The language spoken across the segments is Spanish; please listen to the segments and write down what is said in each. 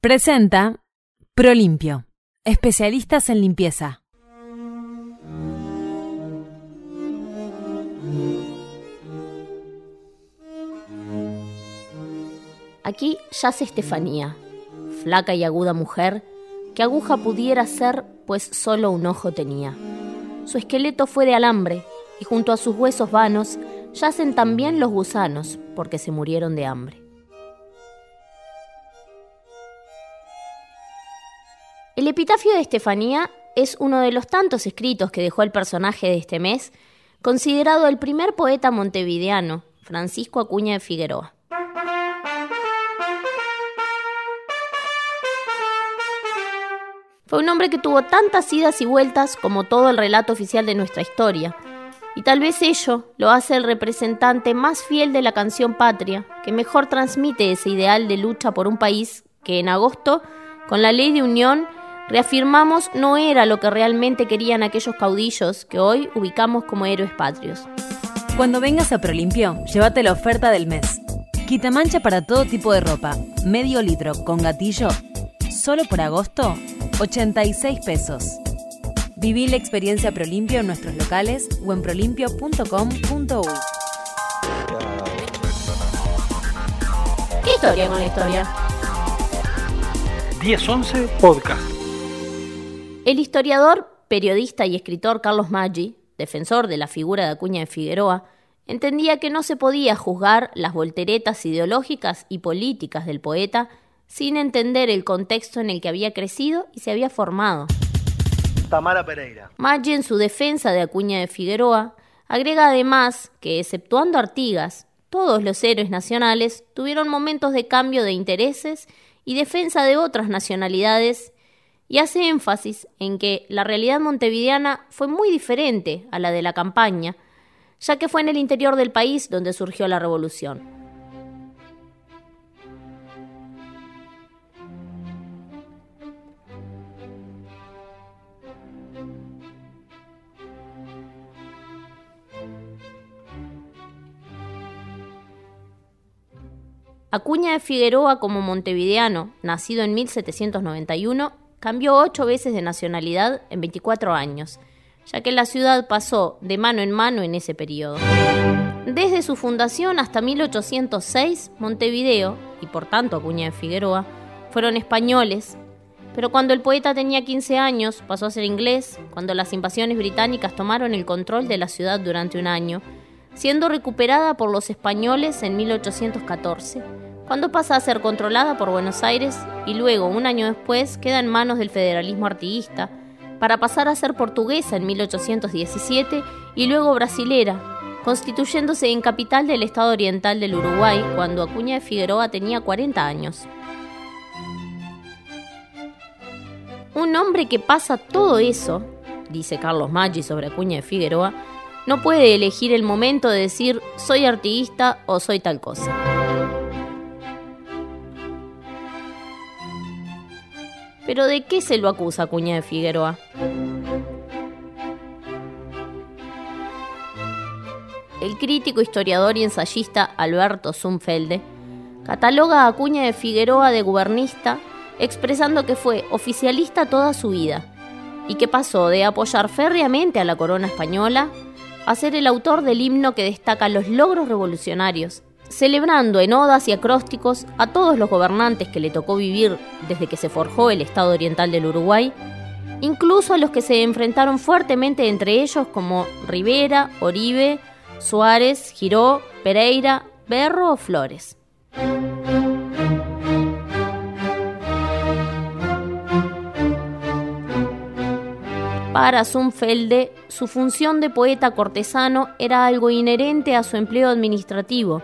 Presenta Prolimpio, especialistas en limpieza. Aquí yace Estefanía, flaca y aguda mujer, que aguja pudiera ser, pues solo un ojo tenía. Su esqueleto fue de alambre, y junto a sus huesos vanos yacen también los gusanos, porque se murieron de hambre. El epitafio de Estefanía es uno de los tantos escritos que dejó el personaje de este mes, considerado el primer poeta montevideano, Francisco Acuña de Figueroa. Fue un hombre que tuvo tantas idas y vueltas como todo el relato oficial de nuestra historia, y tal vez ello lo hace el representante más fiel de la canción patria, que mejor transmite ese ideal de lucha por un país que en agosto, con la ley de unión, reafirmamos no era lo que realmente querían aquellos caudillos que hoy ubicamos como héroes patrios. Cuando vengas a Prolimpio, llévate la oferta del mes. Quita mancha para todo tipo de ropa, medio litro con gatillo, solo por agosto, 86 pesos. Viví la experiencia Prolimpio en nuestros locales o en prolimpio.com.uy. ¿Qué historia con la historia? 1011 Podcast. El historiador, periodista y escritor Carlos Maggi, defensor de la figura de Acuña de Figueroa, entendía que no se podía juzgar las volteretas ideológicas y políticas del poeta sin entender el contexto en el que había crecido y se había formado. Tamara Pereira. Maggi, en su defensa de Acuña de Figueroa, agrega además que, exceptuando Artigas, todos los héroes nacionales tuvieron momentos de cambio de intereses y defensa de otras nacionalidades y hace énfasis en que la realidad montevideana fue muy diferente a la de la campaña, ya que fue en el interior del país donde surgió la revolución. Acuña de Figueroa como montevideano, nacido en 1791, cambió ocho veces de nacionalidad en 24 años, ya que la ciudad pasó de mano en mano en ese periodo. Desde su fundación hasta 1806, Montevideo, y por tanto Acuña de Figueroa, fueron españoles, pero cuando el poeta tenía 15 años pasó a ser inglés, cuando las invasiones británicas tomaron el control de la ciudad durante un año, siendo recuperada por los españoles en 1814 cuando pasa a ser controlada por Buenos Aires y luego, un año después, queda en manos del federalismo artiguista, para pasar a ser portuguesa en 1817 y luego brasilera, constituyéndose en capital del estado oriental del Uruguay cuando Acuña de Figueroa tenía 40 años. Un hombre que pasa todo eso, dice Carlos Maggi sobre Acuña de Figueroa, no puede elegir el momento de decir soy artiguista o soy tal cosa. Pero ¿de qué se lo acusa Acuña de Figueroa? El crítico, historiador y ensayista Alberto Zumfelde cataloga a Acuña de Figueroa de gubernista, expresando que fue oficialista toda su vida y que pasó de apoyar férreamente a la corona española a ser el autor del himno que destaca los logros revolucionarios celebrando en odas y acrósticos a todos los gobernantes que le tocó vivir desde que se forjó el Estado Oriental del Uruguay, incluso a los que se enfrentaron fuertemente entre ellos como Rivera, Oribe, Suárez, Giró, Pereira, Berro o Flores. Para Zumfelde, su función de poeta cortesano era algo inherente a su empleo administrativo,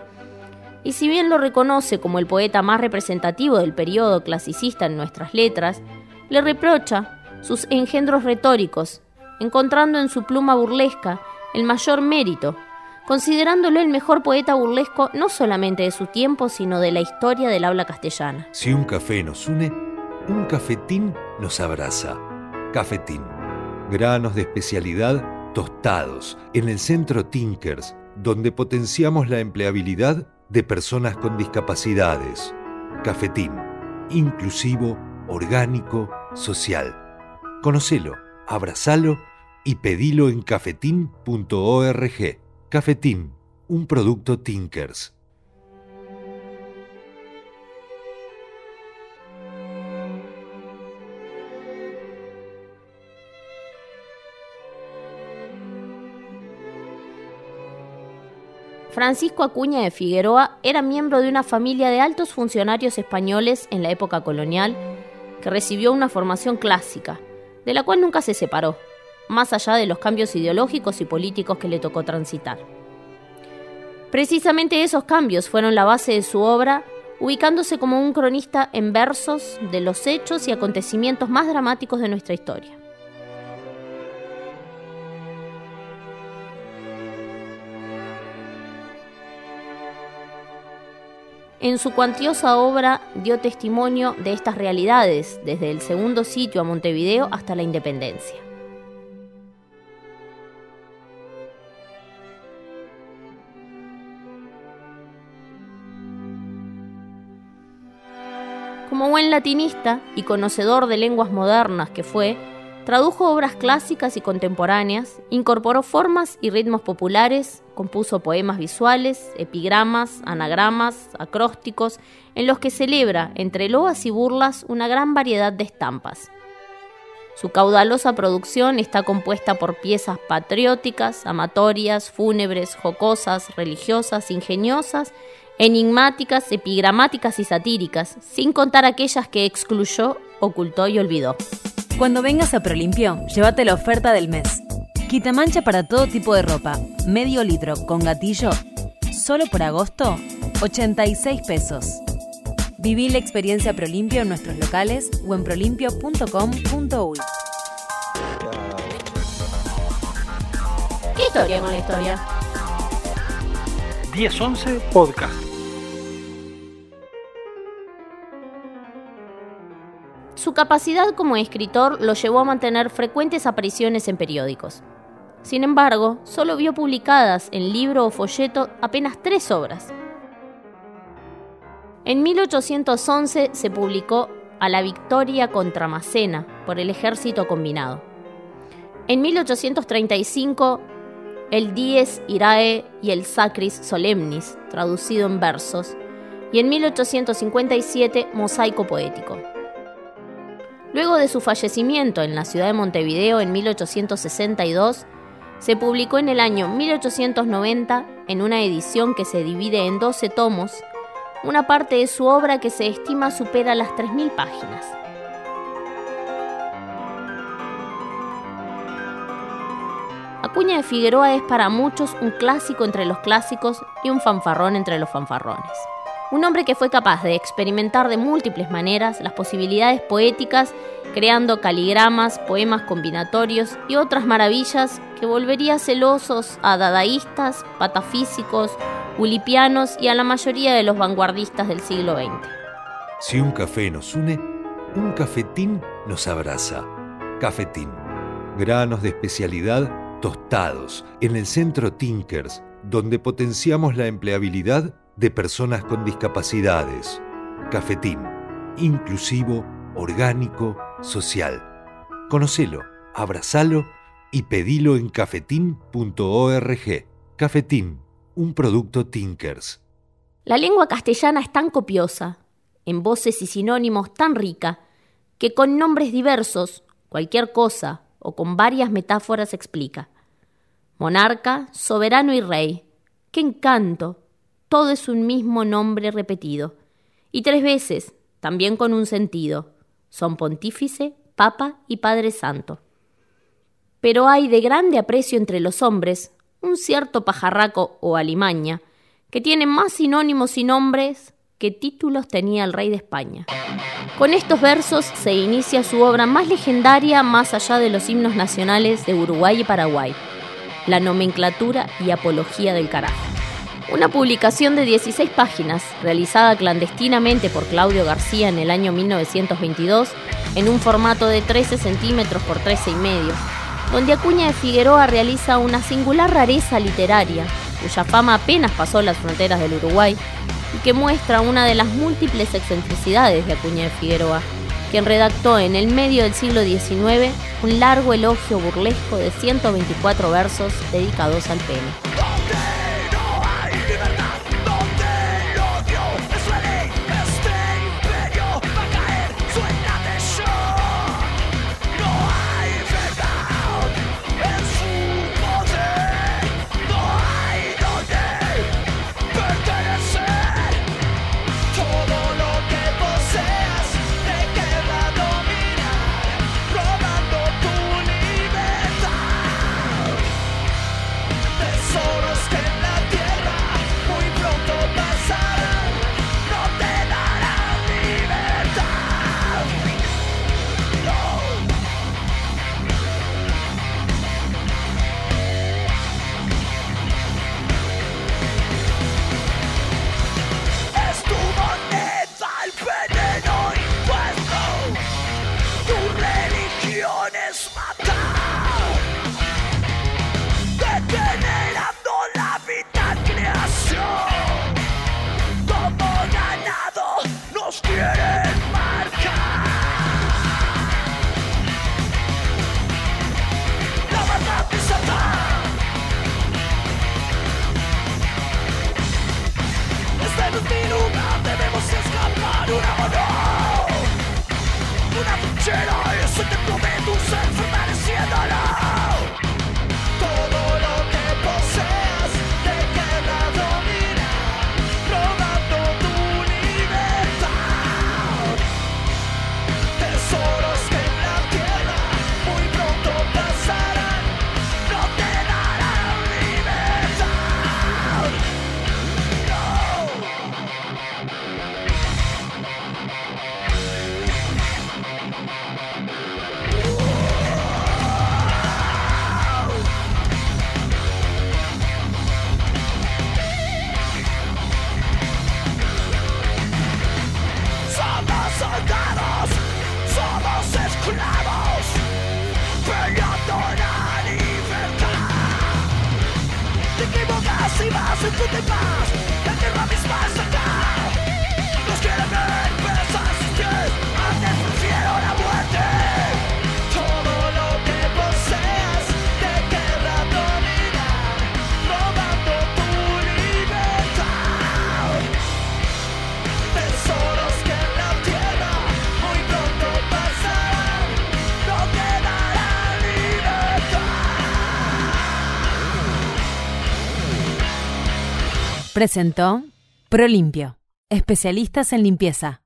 y si bien lo reconoce como el poeta más representativo del periodo clasicista en nuestras letras, le reprocha sus engendros retóricos, encontrando en su pluma burlesca el mayor mérito, considerándolo el mejor poeta burlesco no solamente de su tiempo, sino de la historia del habla castellana. Si un café nos une, un cafetín nos abraza. Cafetín. Granos de especialidad tostados en el centro Tinkers, donde potenciamos la empleabilidad de personas con discapacidades. Cafetín. inclusivo, orgánico, social. Conocelo, abrazalo y pedilo en cafetín.org. Cafetín, un producto Tinkers. Francisco Acuña de Figueroa era miembro de una familia de altos funcionarios españoles en la época colonial que recibió una formación clásica, de la cual nunca se separó, más allá de los cambios ideológicos y políticos que le tocó transitar. Precisamente esos cambios fueron la base de su obra, ubicándose como un cronista en versos de los hechos y acontecimientos más dramáticos de nuestra historia. En su cuantiosa obra dio testimonio de estas realidades, desde el segundo sitio a Montevideo hasta la independencia. Como buen latinista y conocedor de lenguas modernas que fue, Tradujo obras clásicas y contemporáneas, incorporó formas y ritmos populares, compuso poemas visuales, epigramas, anagramas, acrósticos, en los que celebra, entre loas y burlas, una gran variedad de estampas. Su caudalosa producción está compuesta por piezas patrióticas, amatorias, fúnebres, jocosas, religiosas, ingeniosas, enigmáticas, epigramáticas y satíricas, sin contar aquellas que excluyó, ocultó y olvidó. Cuando vengas a Prolimpio, llévate la oferta del mes. Quita mancha para todo tipo de ropa, medio litro con gatillo, solo por agosto, 86 pesos. Viví la experiencia Prolimpio en nuestros locales o en prolimpio.com.uy. ¿Qué historia con la historia? 1011 Podcast. Su capacidad como escritor lo llevó a mantener frecuentes apariciones en periódicos. Sin embargo, solo vio publicadas en libro o folleto apenas tres obras. En 1811 se publicó A la victoria contra Macena por el ejército combinado. En 1835, el Dies Irae y el Sacris Solemnis, traducido en versos, y en 1857, Mosaico Poético. Luego de su fallecimiento en la ciudad de Montevideo en 1862, se publicó en el año 1890, en una edición que se divide en 12 tomos, una parte de su obra que se estima supera las 3.000 páginas. Acuña de Figueroa es para muchos un clásico entre los clásicos y un fanfarrón entre los fanfarrones. Un hombre que fue capaz de experimentar de múltiples maneras las posibilidades poéticas, creando caligramas, poemas combinatorios y otras maravillas que volvería celosos a dadaístas, patafísicos, ulipianos y a la mayoría de los vanguardistas del siglo XX. Si un café nos une, un cafetín nos abraza. Cafetín. Granos de especialidad tostados en el centro Tinkers, donde potenciamos la empleabilidad de personas con discapacidades. Cafetín, inclusivo, orgánico, social. Conocelo, abrazalo y pedilo en cafetín.org. Cafetín, un producto Tinkers. La lengua castellana es tan copiosa, en voces y sinónimos tan rica, que con nombres diversos, cualquier cosa o con varias metáforas explica. Monarca, soberano y rey. ¡Qué encanto! Todo es un mismo nombre repetido, y tres veces, también con un sentido. Son pontífice, papa y padre santo. Pero hay de grande aprecio entre los hombres un cierto pajarraco o alimaña, que tiene más sinónimos y nombres que títulos tenía el rey de España. Con estos versos se inicia su obra más legendaria más allá de los himnos nacionales de Uruguay y Paraguay, la nomenclatura y apología del carajo. Una publicación de 16 páginas, realizada clandestinamente por Claudio García en el año 1922, en un formato de 13 centímetros por 13 y medio, donde Acuña de Figueroa realiza una singular rareza literaria, cuya fama apenas pasó las fronteras del Uruguay, y que muestra una de las múltiples excentricidades de Acuña de Figueroa, quien redactó en el medio del siglo XIX un largo elogio burlesco de 124 versos dedicados al pene. natura uma Una e eu se te prometo ser fortalecida la passe, tout dépasse. La terreur m'espace. Presentó Prolimpio, especialistas en limpieza.